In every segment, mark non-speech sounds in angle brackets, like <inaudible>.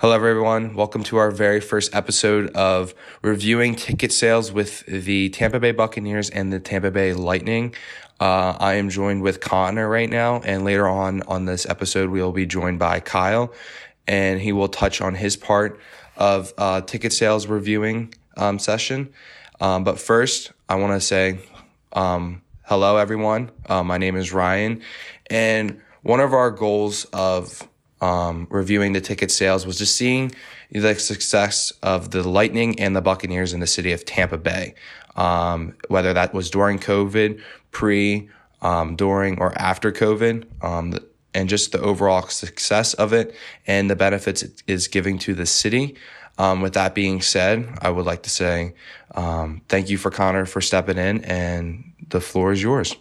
Hello, everyone. Welcome to our very first episode of reviewing ticket sales with the Tampa Bay Buccaneers and the Tampa Bay Lightning. Uh, I am joined with Connor right now, and later on on this episode, we will be joined by Kyle, and he will touch on his part of uh, ticket sales reviewing um, session. Um, but first, I want to say um, hello, everyone. Uh, my name is Ryan, and one of our goals of um, reviewing the ticket sales was just seeing the success of the Lightning and the Buccaneers in the city of Tampa Bay. Um, whether that was during COVID, pre, um, during, or after COVID, um, and just the overall success of it and the benefits it is giving to the city. Um, with that being said, I would like to say um, thank you for Connor for stepping in, and the floor is yours.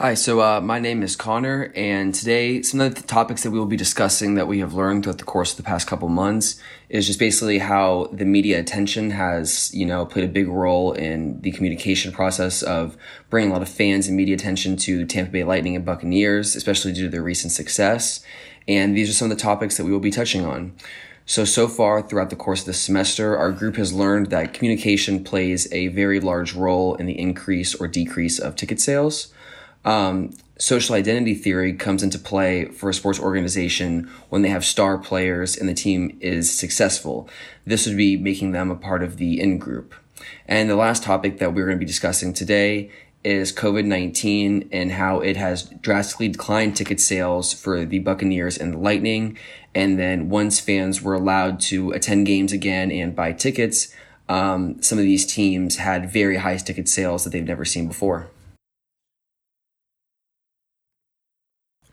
Hi, so uh, my name is Connor, and today some of the topics that we will be discussing that we have learned throughout the course of the past couple months is just basically how the media attention has, you know, played a big role in the communication process of bringing a lot of fans and media attention to Tampa Bay Lightning and Buccaneers, especially due to their recent success. And these are some of the topics that we will be touching on. So, so far throughout the course of the semester, our group has learned that communication plays a very large role in the increase or decrease of ticket sales um, social identity theory comes into play for a sports organization when they have star players and the team is successful. This would be making them a part of the in group. And the last topic that we're going to be discussing today is COVID 19 and how it has drastically declined ticket sales for the Buccaneers and the Lightning. And then once fans were allowed to attend games again and buy tickets, um, some of these teams had very high ticket sales that they've never seen before.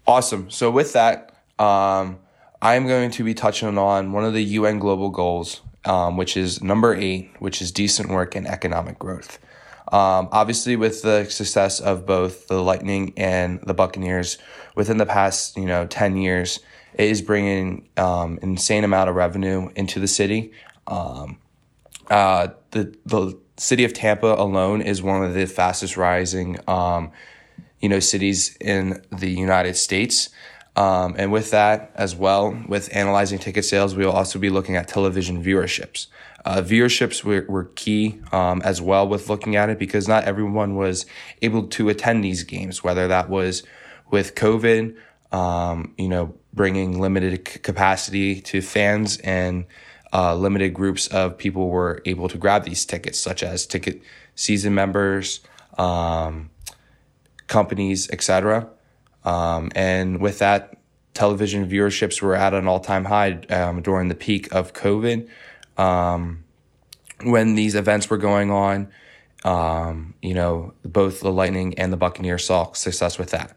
Awesome. So with that, um, I'm going to be touching on one of the UN global goals, um, which is number eight, which is decent work and economic growth. Um, obviously, with the success of both the Lightning and the Buccaneers within the past, you know, ten years, it is bringing um, insane amount of revenue into the city. Um, uh, the the city of Tampa alone is one of the fastest rising um, you know cities in the United States. Um, and with that as well, with analyzing ticket sales, we will also be looking at television viewerships. Uh, viewerships were, were key um, as well with looking at it because not everyone was able to attend these games, whether that was with COVID, um, you know, bringing limited c- capacity to fans and uh, limited groups of people were able to grab these tickets, such as ticket season members, um, companies, etc. Um, and with that, television viewerships were at an all time high um, during the peak of COVID. Um, when these events were going on, um, you know, both the Lightning and the Buccaneers saw success with that.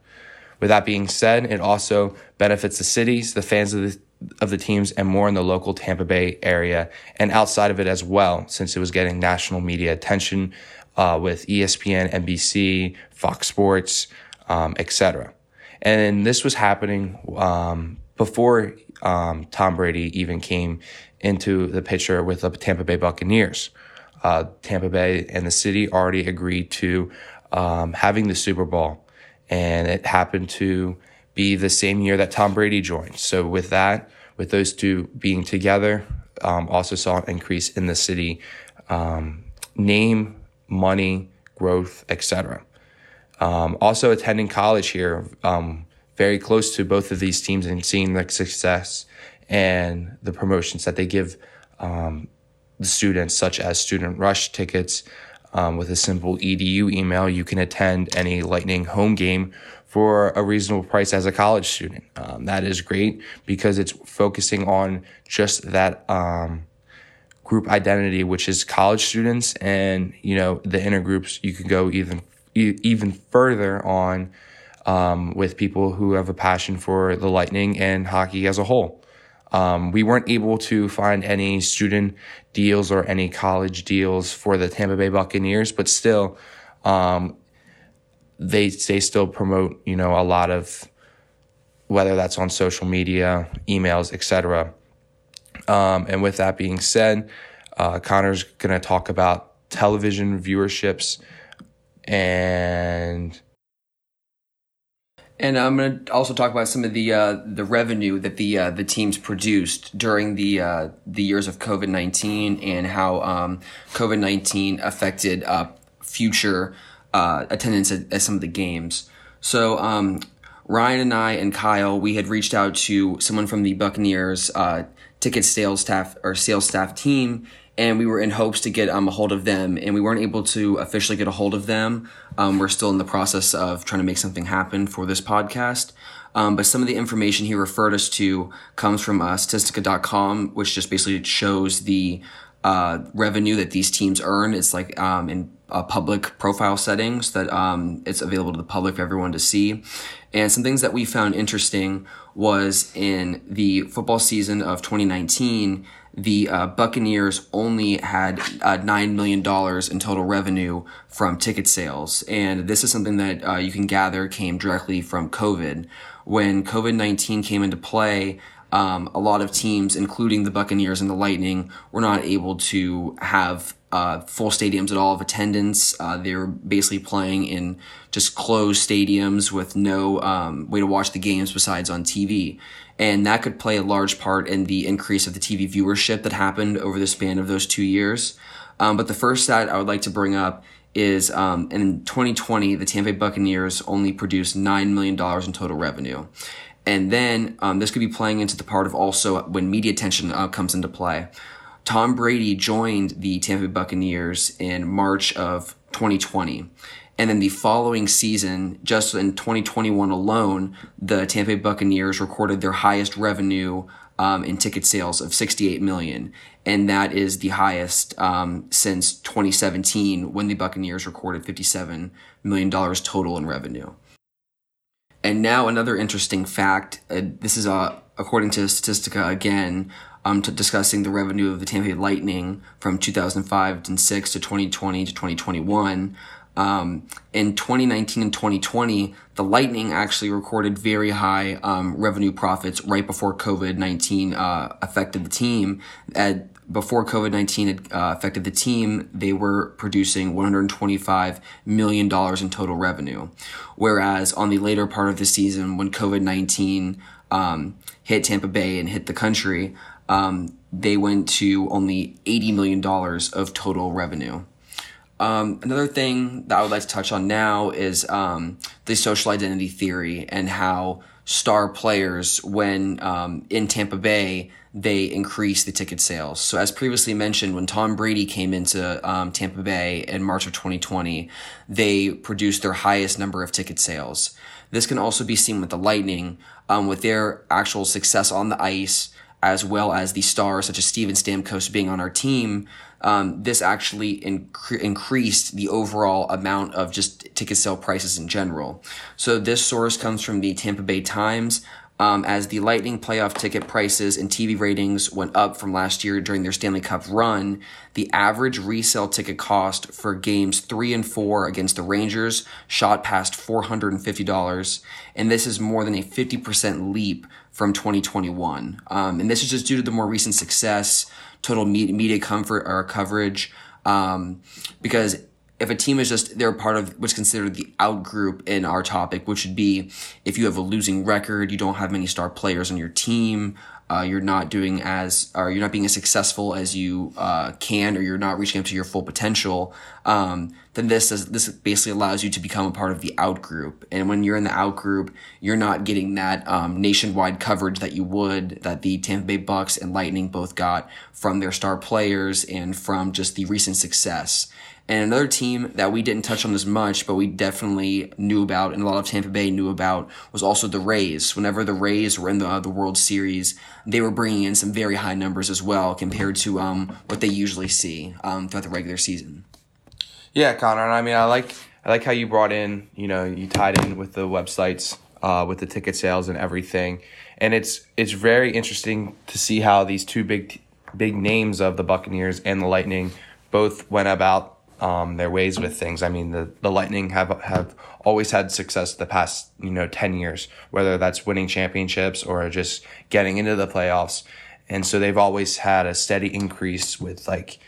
With that being said, it also benefits the cities, the fans of the of the teams, and more in the local Tampa Bay area and outside of it as well, since it was getting national media attention uh, with ESPN, NBC, Fox Sports, um, etc. And this was happening um, before um, Tom Brady even came into the picture with the Tampa Bay Buccaneers. Uh, Tampa Bay and the city already agreed to um, having the Super Bowl, and it happened to be the same year that Tom Brady joined. So with that, with those two being together, um, also saw an increase in the city um, name money, growth, etc. Um, also, attending college here, um, very close to both of these teams and seeing the success and the promotions that they give um, the students, such as student rush tickets. Um, with a simple edu email, you can attend any Lightning home game for a reasonable price as a college student. Um, that is great because it's focusing on just that um, group identity, which is college students, and you know the inner groups. You can go even even further on um, with people who have a passion for the Lightning and hockey as a whole. Um, we weren't able to find any student deals or any college deals for the Tampa Bay Buccaneers, but still, um, they they still promote you know a lot of whether that's on social media, emails, etc. Um, and with that being said, uh, Connor's going to talk about television viewerships and. And I'm going to also talk about some of the uh, the revenue that the uh, the teams produced during the uh, the years of COVID nineteen and how um, COVID nineteen affected uh, future uh, attendance at, at, some of the games. So um, Ryan and I and Kyle, we had reached out to someone from the Buccaneers uh, ticket sales staff or sales staff team and we were in hopes to get um, a hold of them, and we weren't able to officially get a hold of them. Um, we're still in the process of trying to make something happen for this podcast. Um, but some of the information he referred us to comes from uh, Statistica.com, which just basically shows the uh, revenue that these teams earn. It's like um, in public profile settings that um, it's available to the public for everyone to see. And some things that we found interesting was in the football season of 2019 the uh, Buccaneers only had uh, $9 million in total revenue from ticket sales. And this is something that uh, you can gather came directly from COVID. When COVID 19 came into play, um, a lot of teams, including the Buccaneers and the Lightning, were not able to have uh, full stadiums at all of attendance. Uh, they were basically playing in just closed stadiums with no um, way to watch the games besides on TV and that could play a large part in the increase of the TV viewership that happened over the span of those two years. Um, but the first stat I would like to bring up is um, in 2020, the Tampa Bay Buccaneers only produced $9 million in total revenue. And then um, this could be playing into the part of also when media attention uh, comes into play. Tom Brady joined the Tampa Bay Buccaneers in March of 2020. And then the following season, just in 2021 alone, the Tampa Bay Buccaneers recorded their highest revenue um, in ticket sales of 68 million, and that is the highest um, since 2017 when the Buccaneers recorded 57 million dollars total in revenue. And now another interesting fact. Uh, this is uh, according to Statistica again. Um, discussing the revenue of the Tampa Bay Lightning from 2005 and 6 to 2020 to 2021. Um, in 2019 and 2020, the Lightning actually recorded very high um, revenue profits right before COVID 19 uh, affected the team. At, before COVID 19 uh, affected the team, they were producing $125 million in total revenue. Whereas on the later part of the season, when COVID 19 um, hit Tampa Bay and hit the country, um, they went to only $80 million of total revenue. Um, another thing that I would like to touch on now is um, the social identity theory and how star players, when um, in Tampa Bay, they increase the ticket sales. So, as previously mentioned, when Tom Brady came into um, Tampa Bay in March of 2020, they produced their highest number of ticket sales. This can also be seen with the Lightning, um, with their actual success on the ice, as well as the stars such as Steven Stamkos being on our team um, this actually inc- increased the overall amount of just ticket sale prices in general. So this source comes from the Tampa Bay Times. Um, as the Lightning playoff ticket prices and TV ratings went up from last year during their Stanley Cup run, the average resale ticket cost for games three and four against the Rangers shot past $450. And this is more than a 50% leap from 2021. Um, and this is just due to the more recent success total media comfort or coverage. Um, because if a team is just they're part of what's considered the out group in our topic, which would be if you have a losing record, you don't have many star players on your team, uh, you're not doing as or you're not being as successful as you uh, can or you're not reaching up to your full potential um, then this is, this basically allows you to become a part of the out group and when you're in the out group you're not getting that um, nationwide coverage that you would that the Tampa Bay Bucks and Lightning both got from their star players and from just the recent success and another team that we didn't touch on as much, but we definitely knew about, and a lot of Tampa Bay knew about, was also the Rays. Whenever the Rays were in the uh, the World Series, they were bringing in some very high numbers as well compared to um, what they usually see um, throughout the regular season. Yeah, Connor. And I mean, I like I like how you brought in, you know, you tied in with the websites, uh, with the ticket sales and everything, and it's it's very interesting to see how these two big big names of the Buccaneers and the Lightning both went about um, their ways with things. I mean, the, the Lightning have have always had success the past you know ten years, whether that's winning championships or just getting into the playoffs, and so they've always had a steady increase with like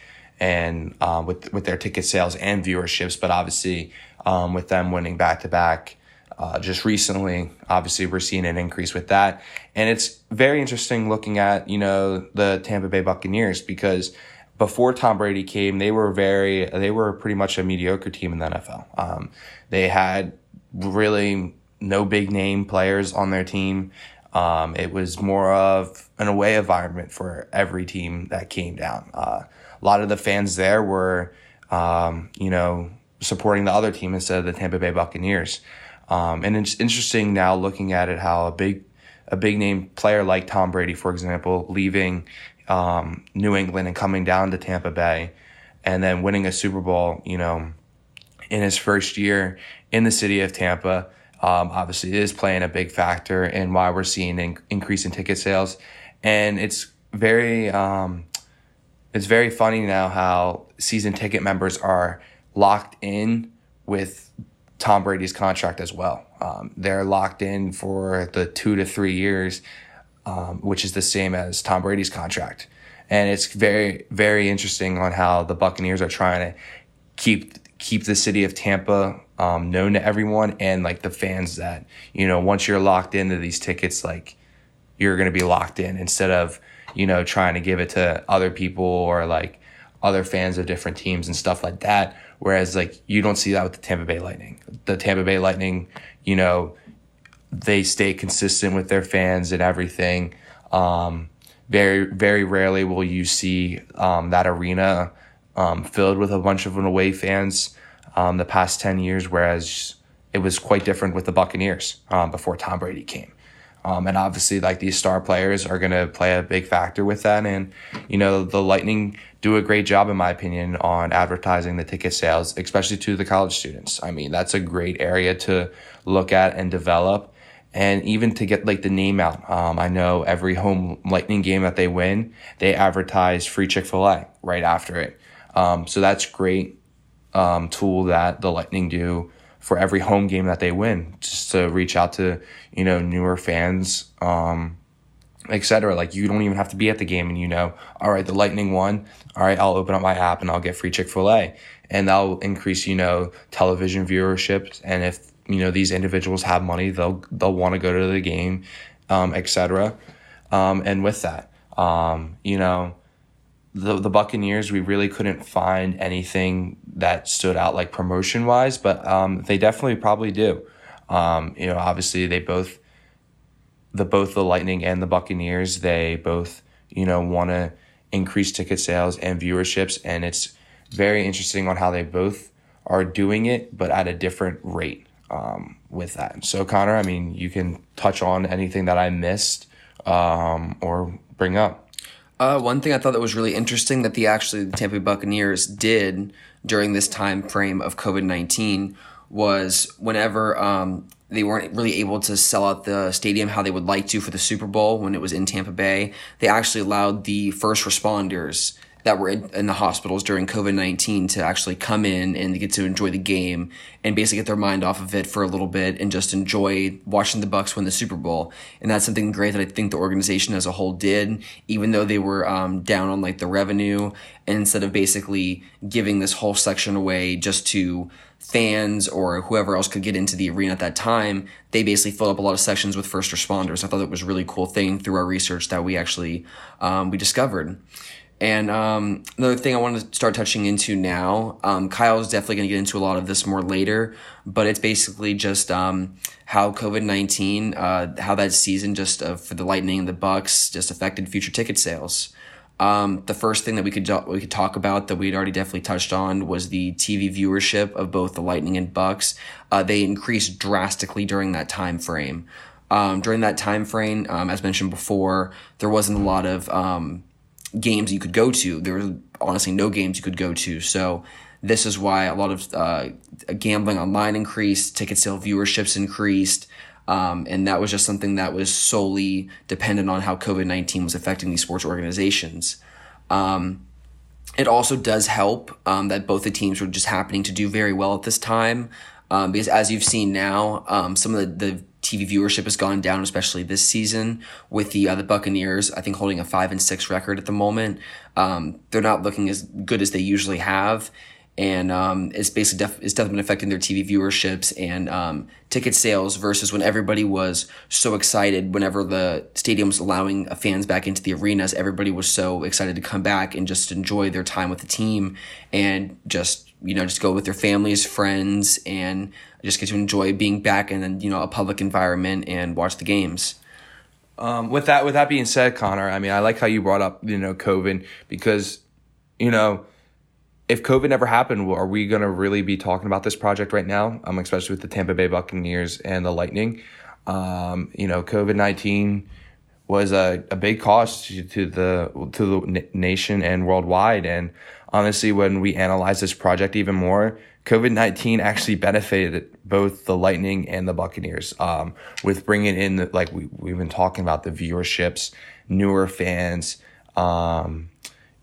and um, with with their ticket sales and viewerships. But obviously, um, with them winning back to back Uh, just recently, obviously, we're seeing an increase with that, and it's very interesting looking at you know the Tampa Bay Buccaneers because before Tom Brady came, they were very they were pretty much a mediocre team in the NFL. Um, they had really no big name players on their team. Um, it was more of an away environment for every team that came down. Uh, a lot of the fans there were, um, you know, supporting the other team instead of the Tampa Bay Buccaneers. Um, and it's interesting now looking at it how a big a big name player like Tom Brady, for example, leaving um, New England and coming down to Tampa Bay, and then winning a Super Bowl, you know, in his first year in the city of Tampa. Um, obviously, is playing a big factor in why we're seeing an increase in ticket sales, and it's very um, it's very funny now how season ticket members are locked in with Tom Brady's contract as well. Um, they're locked in for the two to three years, um, which is the same as Tom Brady's contract. And it's very, very interesting on how the Buccaneers are trying to keep keep the city of Tampa um, known to everyone and like the fans that you know once you're locked into these tickets, like you're gonna be locked in instead of you know trying to give it to other people or like other fans of different teams and stuff like that Whereas like you don't see that with the Tampa Bay Lightning. The Tampa Bay Lightning, you know, they stay consistent with their fans and everything. Um, very very rarely will you see um, that arena um, filled with a bunch of away fans um, the past 10 years whereas it was quite different with the buccaneers um, before tom brady came um, and obviously, like these star players are going to play a big factor with that. And, you know, the Lightning do a great job, in my opinion, on advertising the ticket sales, especially to the college students. I mean, that's a great area to look at and develop. And even to get like the name out, um, I know every home Lightning game that they win, they advertise free Chick fil A right after it. Um, so that's great um, tool that the Lightning do for every home game that they win, just to reach out to you know newer fans, um, etc. Like you don't even have to be at the game, and you know, all right, the Lightning won. All right, I'll open up my app and I'll get free Chick Fil A, and that'll increase you know television viewership. And if you know these individuals have money, they'll they'll want to go to the game, um, etc. Um, and with that, um, you know the the Buccaneers, we really couldn't find anything that stood out like promotion wise, but um, they definitely probably do. Um, you know, obviously they both the both the Lightning and the Buccaneers, they both you know want to increase ticket sales and viewerships, and it's very interesting on how they both are doing it, but at a different rate um, with that. So Connor, I mean, you can touch on anything that I missed um, or bring up. Uh, one thing I thought that was really interesting that the actually the Tampa Bay Buccaneers did during this time frame of COVID nineteen was whenever um, they weren't really able to sell out the stadium how they would like to for the Super Bowl when it was in Tampa Bay, they actually allowed the first responders that were in, in the hospitals during COVID 19 to actually come in and get to enjoy the game and basically get their mind off of it for a little bit and just enjoy watching the Bucks win the Super Bowl. And that's something great that I think the organization as a whole did, even though they were um, down on like the revenue. And instead of basically giving this whole section away just to fans or whoever else could get into the arena at that time, they basically filled up a lot of sections with first responders. I thought that was a really cool thing through our research that we actually um, we discovered. And um, another thing I want to start touching into now, um, Kyle's definitely going to get into a lot of this more later, but it's basically just um, how COVID nineteen, uh, how that season just uh, for the Lightning and the Bucks just affected future ticket sales. Um, the first thing that we could we could talk about that we'd already definitely touched on was the TV viewership of both the Lightning and Bucks. Uh, they increased drastically during that time frame. Um, during that time frame, um, as mentioned before, there wasn't a lot of um, games you could go to. There was honestly no games you could go to. So this is why a lot of uh, gambling online increased, ticket sale viewerships increased. Um, and that was just something that was solely dependent on how COVID 19 was affecting these sports organizations. Um, it also does help um, that both the teams were just happening to do very well at this time. Um, because as you've seen now, um, some of the, the TV viewership has gone down, especially this season, with the uh, the Buccaneers. I think holding a five and six record at the moment. Um, they're not looking as good as they usually have, and um, it's basically def- it's definitely been affecting their TV viewerships and um, ticket sales versus when everybody was so excited whenever the stadium was allowing fans back into the arenas. Everybody was so excited to come back and just enjoy their time with the team and just you know just go with their families, friends, and just get to enjoy being back in you know a public environment and watch the games. Um, with that, with that being said, Connor, I mean, I like how you brought up, you know, COVID because, you know, if COVID never happened, are we going to really be talking about this project right now? Um, especially with the Tampa Bay Buccaneers and the Lightning. Um, you know, COVID nineteen was a, a big cost to, to the to the nation and worldwide. And honestly, when we analyze this project even more, COVID 19 actually benefited both the Lightning and the Buccaneers um, with bringing in, the, like we, we've been talking about, the viewerships, newer fans, um,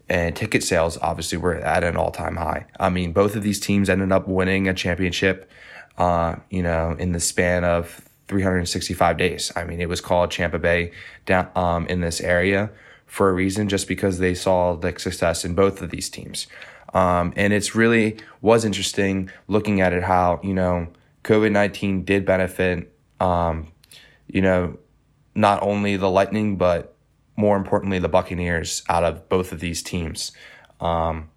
and ticket sales obviously were at an all time high. I mean, both of these teams ended up winning a championship, uh, you know, in the span of 365 days. I mean, it was called Champa Bay down um, in this area for a reason, just because they saw the success in both of these teams. Um, and it's really was interesting looking at it how, you know, COVID 19 did benefit, um, you know, not only the Lightning, but more importantly, the Buccaneers out of both of these teams. Um,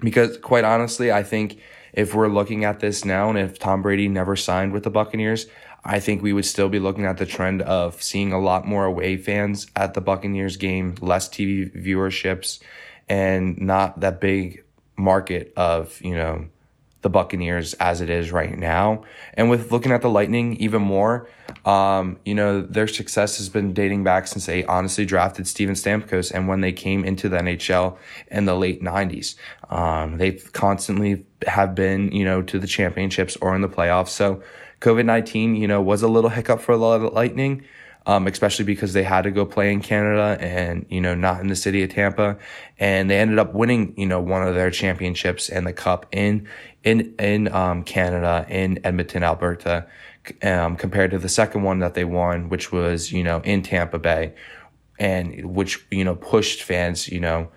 because quite honestly, I think if we're looking at this now and if Tom Brady never signed with the Buccaneers, I think we would still be looking at the trend of seeing a lot more away fans at the Buccaneers game, less TV viewerships, and not that big market of, you know, the Buccaneers as it is right now. And with looking at the Lightning even more, um, you know, their success has been dating back since they honestly drafted Steven Stamkos and when they came into the NHL in the late 90s. Um, they constantly have been, you know, to the championships or in the playoffs. So COVID 19, you know, was a little hiccup for the Lightning um, especially because they had to go play in Canada and, you know, not in the city of Tampa. And they ended up winning, you know, one of their championships and the cup in, in, in, um, Canada, in Edmonton, Alberta, um, compared to the second one that they won, which was, you know, in Tampa Bay and which, you know, pushed fans, you know,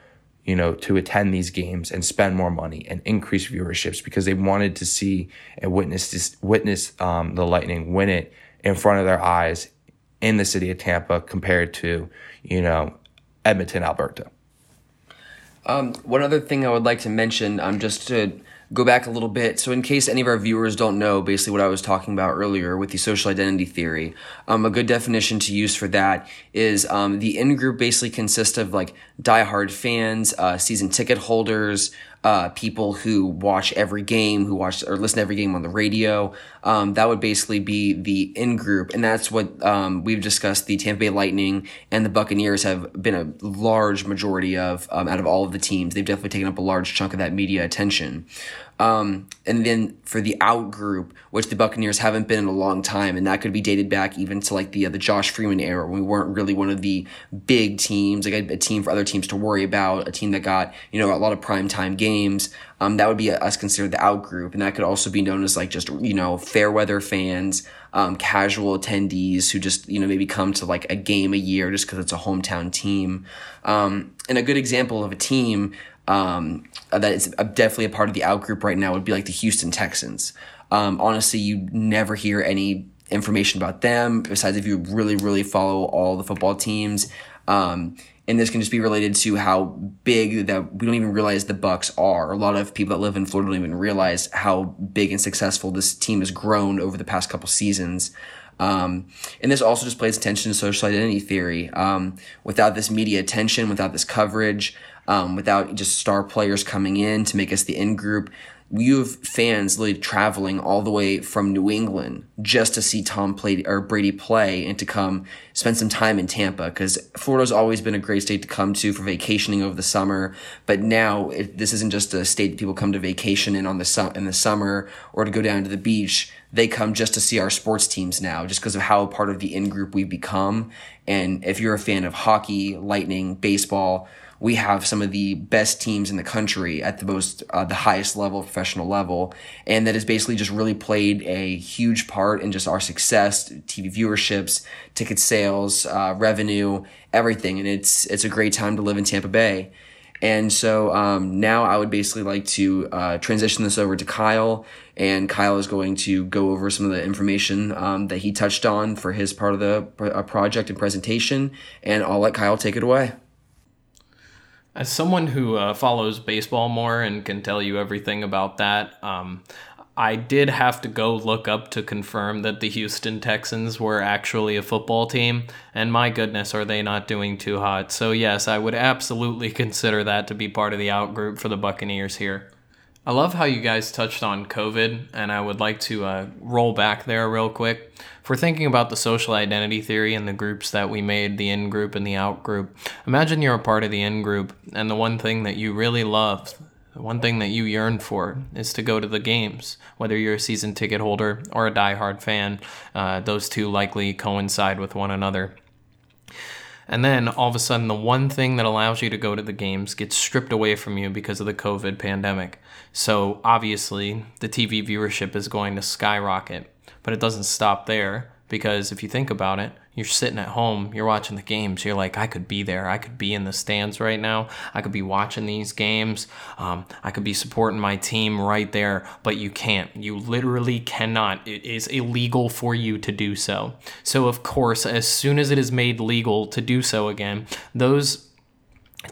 you know, to attend these games and spend more money and increase viewerships because they wanted to see and witness this, witness um, the Lightning win it in front of their eyes in the city of Tampa compared to, you know, Edmonton, Alberta. Um, one other thing I would like to mention, um, just to go back a little bit. So, in case any of our viewers don't know, basically what I was talking about earlier with the social identity theory, um, a good definition to use for that is um, the in group basically consists of like diehard fans, uh, season ticket holders, uh, people who watch every game, who watch or listen to every game on the radio. Um, that would basically be the in group, and that's what um, we've discussed. The Tampa Bay Lightning and the Buccaneers have been a large majority of um, out of all of the teams. They've definitely taken up a large chunk of that media attention. Um, and then for the out group, which the Buccaneers haven't been in a long time, and that could be dated back even to like the uh, the Josh Freeman era when we weren't really one of the big teams, like a, a, team for other teams to worry about, a team that got you know a lot of prime time games. Um, that would be us considered the out group, and that could also be known as like just you know fair weather fans, um, casual attendees who just you know maybe come to like a game a year just because it's a hometown team. Um, and a good example of a team um, that is definitely a part of the out group right now would be like the Houston Texans. Um, honestly, you never hear any information about them besides if you really, really follow all the football teams. Um, and this can just be related to how big that we don't even realize the Bucks are. A lot of people that live in Florida don't even realize how big and successful this team has grown over the past couple seasons. Um, and this also just plays attention to social identity theory. Um, without this media attention, without this coverage, um, without just star players coming in to make us the in group. You have fans literally traveling all the way from New England just to see Tom play or Brady play and to come spend some time in Tampa because Florida's always been a great state to come to for vacationing over the summer. But now it, this isn't just a state that people come to vacation in on the su- in the summer or to go down to the beach. They come just to see our sports teams now, just because of how part of the in group we've become. And if you're a fan of hockey, lightning, baseball, we have some of the best teams in the country at the most uh, the highest level professional level. And that has basically just really played a huge part in just our success tv viewerships ticket sales uh, revenue everything. And it's it's a great time to live in tampa bay. And so um, now I would basically like to uh, transition this over to Kyle, and Kyle is going to go over some of the information um, that he touched on for his part of the uh, project and presentation, and I'll let Kyle take it away. As someone who uh, follows baseball more and can tell you everything about that, um, I did have to go look up to confirm that the Houston Texans were actually a football team, and my goodness, are they not doing too hot. So, yes, I would absolutely <laughs> consider that to be part of the outgroup for the Buccaneers here. I love how you guys touched on COVID, and I would like to uh, roll back there real quick. If we're thinking about the social identity theory and the groups that we made, the in group and the out group, imagine you're a part of the in group, and the one thing that you really love the one thing that you yearn for is to go to the games, whether you're a season ticket holder or a die-hard fan. Uh, those two likely coincide with one another. And then all of a sudden, the one thing that allows you to go to the games gets stripped away from you because of the COVID pandemic. So obviously, the TV viewership is going to skyrocket. But it doesn't stop there because if you think about it, you're sitting at home, you're watching the games, you're like, I could be there. I could be in the stands right now. I could be watching these games. Um, I could be supporting my team right there, but you can't. You literally cannot. It is illegal for you to do so. So, of course, as soon as it is made legal to do so again, those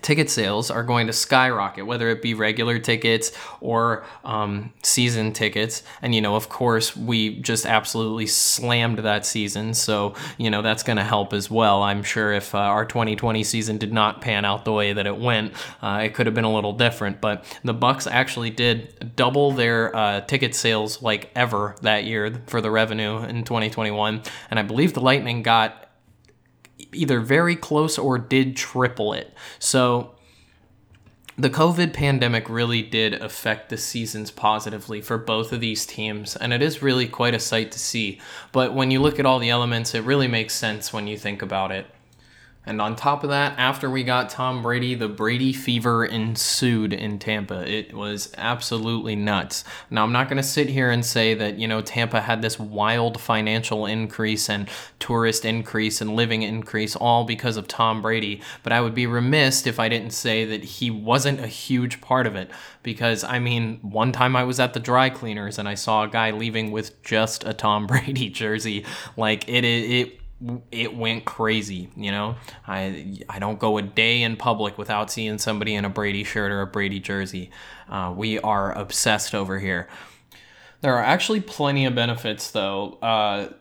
ticket sales are going to skyrocket, whether it be regular tickets or um, season tickets. And, you know, of course, we just absolutely slammed that season. So, you know, that's going to help as well. I'm sure if uh, our 2020 season did not pan out the way that it went, uh, it could have been a little different. But the Bucks actually did double their uh, ticket sales like ever that year for the revenue in 2021. And I believe the Lightning got either very close or did triple it. So the COVID pandemic really did affect the seasons positively for both of these teams, and it is really quite a sight to see. But when you look at all the elements, it really makes sense when you think about it. And on top of that, after we got Tom Brady, the Brady fever ensued in Tampa. It was absolutely nuts. Now, I'm not going to sit here and say that, you know, Tampa had this wild financial increase and tourist increase and living increase all because of Tom Brady, but I would be remiss if I didn't say that he wasn't a huge part of it. Because, I mean, one time I was at the dry cleaners and I saw a guy leaving with just a Tom <laughs> Brady jersey. Like, it, it, it it went crazy you know? I i don't go a day in public without seeing somebody in a brady shirt or a brady jersey. Uh, we are obsessed over here. There are actually plenty of benefits though. Uh,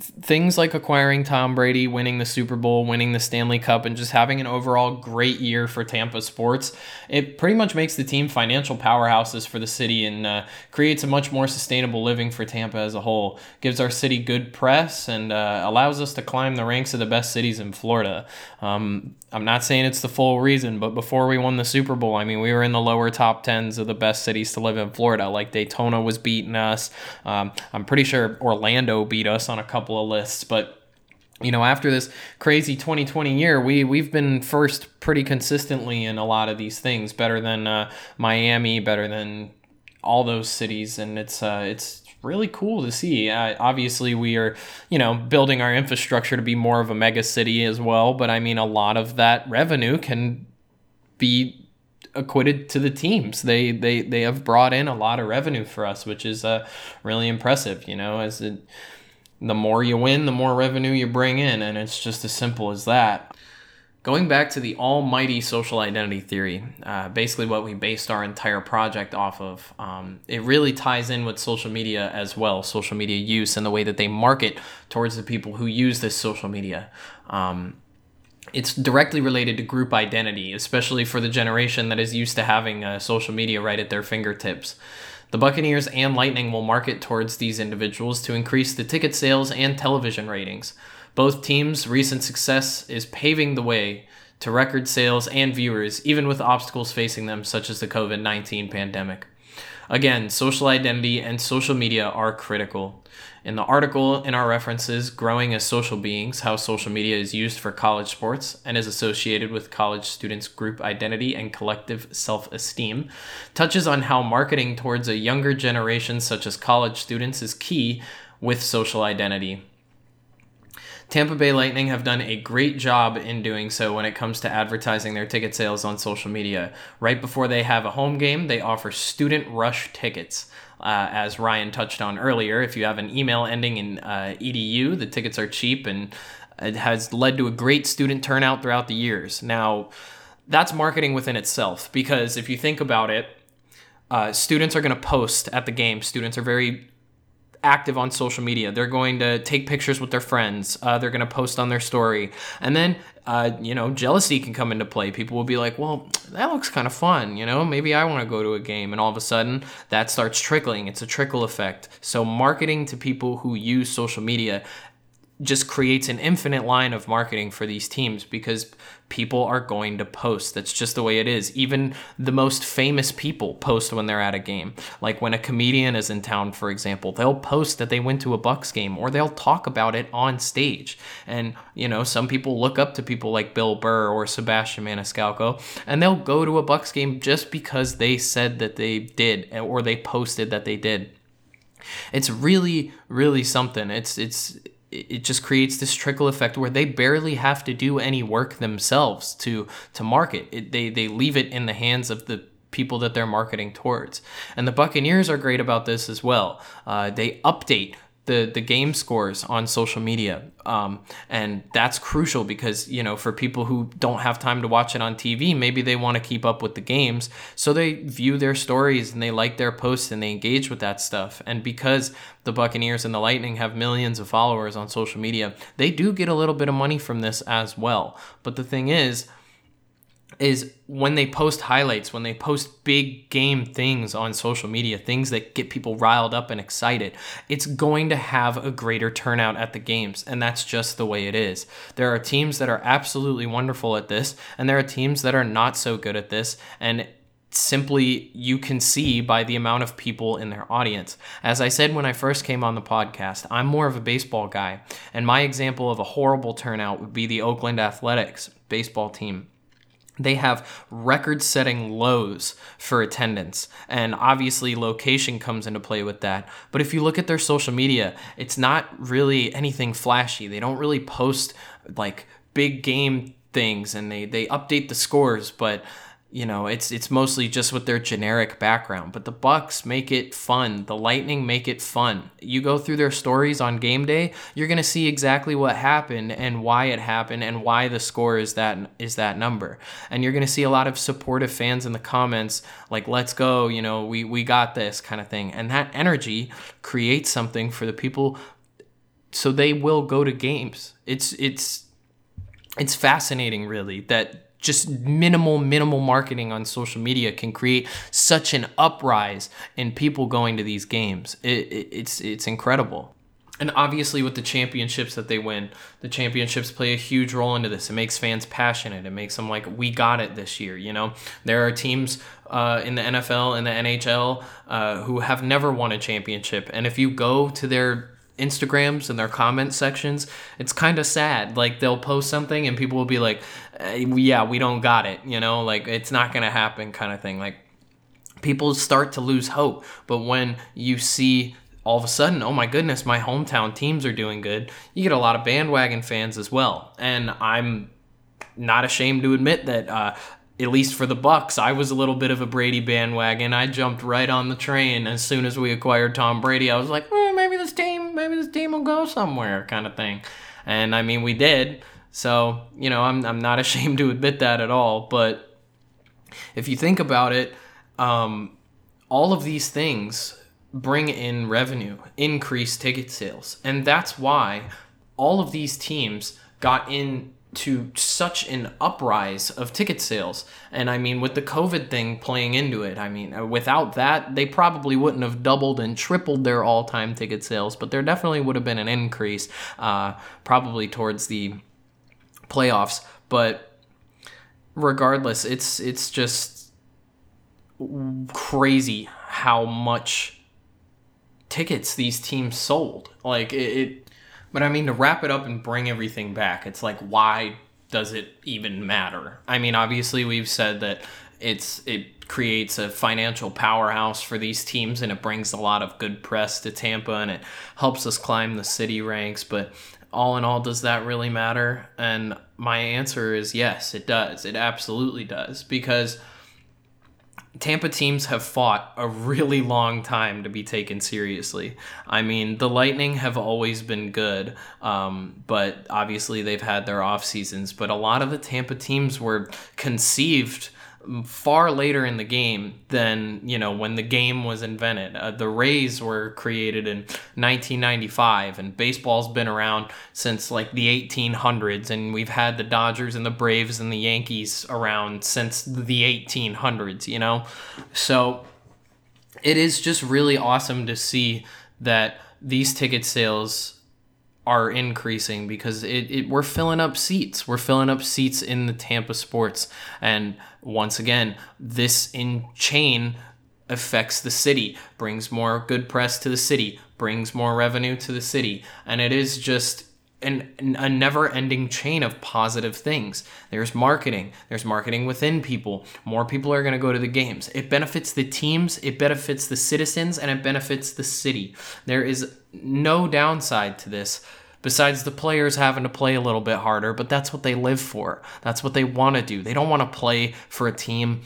things like acquiring Tom Brady, winning the Super Bowl, winning the Stanley Cup, and just having an overall great year for Tampa sports, it pretty much makes the team financial powerhouses for the city and uh, creates a much more sustainable living for Tampa as a whole. Gives our city good press and uh, allows us to climb the ranks of the best cities in Florida. Um, I'm not saying it's the full reason, but before we won the Super Bowl, I mean, we were in the lower top tens of the best cities to live in Florida. Like Daytona was beating us. Um, I'm pretty sure Orlando beat us on a couple of lists, but you know, after this crazy 2020 year, we we've been first pretty consistently in a lot of these things, better than uh, Miami, better than all those cities, and it's uh, it's really cool to see. Uh, obviously, we are, you know, building our infrastructure to be more of a mega city as well. But I mean, a lot of that revenue can be acquitted to the teams. They they they have brought in a lot of revenue for us, which is uh, really impressive. You know, as it, the more you win, the more revenue you bring in, and it's just as simple as that. Going back to the almighty social identity theory, uh, basically what we based our entire project off of, um, it really ties in with social media as well, social media use and the way that they market towards the people who use this social media. Um, it's directly related to group identity, especially for the generation that is used to having uh, social media right at their fingertips. The Buccaneers and Lightning will market towards these individuals to increase the ticket sales and television ratings. Both teams' recent success is paving the way to record sales and viewers, even with obstacles facing them, such as the COVID 19 pandemic. Again, social identity and social media are critical. In the article, in our references, Growing as Social Beings How Social Media is Used for College Sports and is Associated with College Students' Group Identity and Collective Self Esteem, touches on how marketing towards a younger generation, such as college students, is key with social identity. Tampa Bay Lightning have done a great job in doing so when it comes to advertising their ticket sales on social media. Right before they have a home game, they offer student rush tickets. Uh, as Ryan touched on earlier, if you have an email ending in uh, edu, the tickets are cheap and it has led to a great student turnout throughout the years. Now, that's marketing within itself because if you think about it, uh, students are going to post at the game. Students are very active on social media. They're going to take pictures with their friends. Uh, they're going to post on their story. And then, uh, you know, jealousy can come into play. People will be like, well, that looks kind of fun. You know, maybe I want to go to a game. And all of a sudden, that starts trickling. It's a trickle effect. So, marketing to people who use social media just creates an infinite line of marketing for these teams because people are going to post. That's just the way it is. Even the most famous people post when they're at a game. Like when a comedian is in town, for example, they'll post that they went to a Bucks game or they'll talk about it on stage. And, you know, some people look up to people like Bill Burr or Sebastian Maniscalco and they'll go to a Bucks game just because they said that they did or they posted that they did. It's really, really something. It's it's it just creates this trickle effect where they barely have to do any work themselves to to market. It, they they leave it in the hands of the people that they're marketing towards. And the Buccaneers are great about this as well. Uh, they update the the game scores on social media. Um, and that's crucial because you know for people who don't have time to watch it on tv maybe they want to keep up with the games. So they view their stories and they like their posts and they engage with that stuff. And because the buccaneers and the lightning have millions of followers on social media they do get a little bit of money from this as well. But the thing is is when they post highlights, when they post big game things on social media, things that get people riled up and excited, it's going to have a greater turnout at the games. And that's just the way it is. There are teams that are absolutely wonderful at this, and there are teams that are not so good at this. And simply you can see by the amount of people in their audience. As I said when I first came on the podcast, I'm more of a baseball guy, and my example of a horrible turnout would be the Oakland Athletics baseball team they have record setting lows for attendance and obviously location comes into play with that. But if you look at their social media it's not really anything flashy. They don't really post like big game things and they they update the scores but you know it's it's mostly just with their generic background but the bucks make it fun. The lightning make it fun. You go through their stories on game day you're going to see exactly what happened and why it happened and why the score is that is that number. And you're going to see a lot of supportive fans in the comments like let's go you know we we got this kind of thing. And that energy creates something for the people so they will go to games. It's it's it's fascinating really that just minimal minimal marketing on social media can create such an uprise in people going to these games. It, it, it's it's incredible. And obviously with the championships that they win the championships play a huge role into this. It makes fans passionate. It makes them like we got it this year you know? There are teams uh, in the nfl and the nhl uh, who have never won a championship. And if you go to their Instagrams and their comment sections, it's kind of sad. Like they'll post something and people will be like, "Yeah, we don't got it," you know, like it's not gonna happen, kind of thing. Like people start to lose hope. But when you see all of a sudden, oh my goodness, my hometown teams are doing good, you get a lot of bandwagon fans as well. And I'm not ashamed to admit that uh, at least for the Bucks, I was a little bit of a Brady bandwagon. I jumped right on the train as soon as we acquired Tom Brady. I was like, maybe this team, will go somewhere, kind of thing. And I mean, we did. So you know, I'm I'm not <laughs> ashamed to admit that at all. But if you think about it, um, all of these things bring in revenue, increase ticket sales, and that's why all of these teams got in to such an uprise of ticket sales. And I mean, with the COVID thing playing into it, I mean, uh, without that, they probably wouldn't have doubled and tripled their all time ticket sales, but there definitely would have been an increase, uh, probably towards the playoffs. But regardless, it's it's just crazy how much tickets these teams sold. Like it, it but I mean, to wrap it up and bring everything back, it's like, why does it even matter? I mean, obviously, we've said that it's it creates a financial powerhouse for these teams and it brings a lot of good press to Tampa and it helps us climb the city ranks. But all in all, does that really matter? And my answer is yes, it does. It absolutely does. Because Tampa teams have fought a really long time to be taken seriously. I mean, the Lightning have always been good, um, but obviously they've had their off seasons. But a lot of the Tampa teams were conceived far later in the game than you know when the game was invented. Uh, the Rays were created in 1995, and baseball's been around since like the 1800s, and we've had the Dodgers and the Braves and the Yankees around since the 1800s. You know, so it is just really awesome to see that these ticket sales are increasing because it, it we're filling up seats. We're filling up seats in the Tampa sports. And once again, this in chain affects the city, brings more good press to the city, brings more revenue to the city. And it is just an, a never ending chain of positive things. There's marketing, there's marketing within people. More people are going to go to the games. It benefits the teams, it benefits the citizens, and it benefits the city. There is no downside to this besides the players having to play a little bit harder, but that's what they live for. That's what they want to do. They don't want to play for a team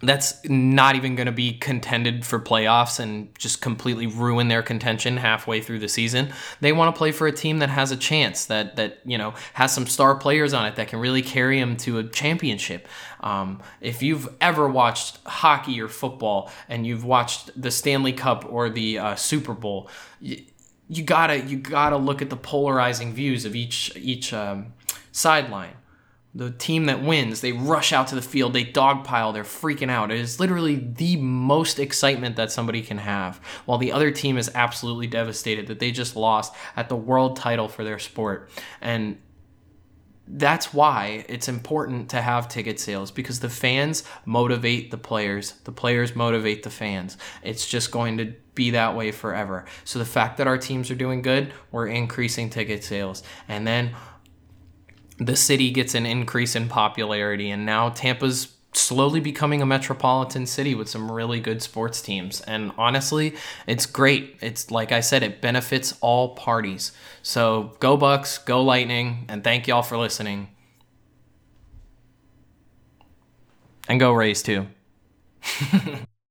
that's not even going to be contended for playoffs and just completely ruin their contention halfway through the season. They want to play for a team that has a chance, that that you know has some star players on it that can really carry them to a championship. Um, if you've ever watched hockey or football and you've watched the Stanley Cup or the uh, Super Bowl. You, you gotta you gotta look at the polarizing views of each each um, sideline. The team that wins, they rush out to the field, they dogpile, they're freaking out. It is literally the most excitement that somebody can have, while the other team is absolutely devastated that they just lost at the world title for their sport. And that's why it's important to have ticket sales because the fans motivate the players, the players motivate the fans. It's just going to be that way forever. So the fact that our teams are doing good, we're increasing ticket sales. And then the city gets an increase in popularity and now Tampa's slowly becoming a metropolitan city with some really good sports teams. And honestly, it's great. It's like I said, it benefits all parties. So go Bucs, go Lightning, and thank y'all for listening. And go Rays too. <laughs>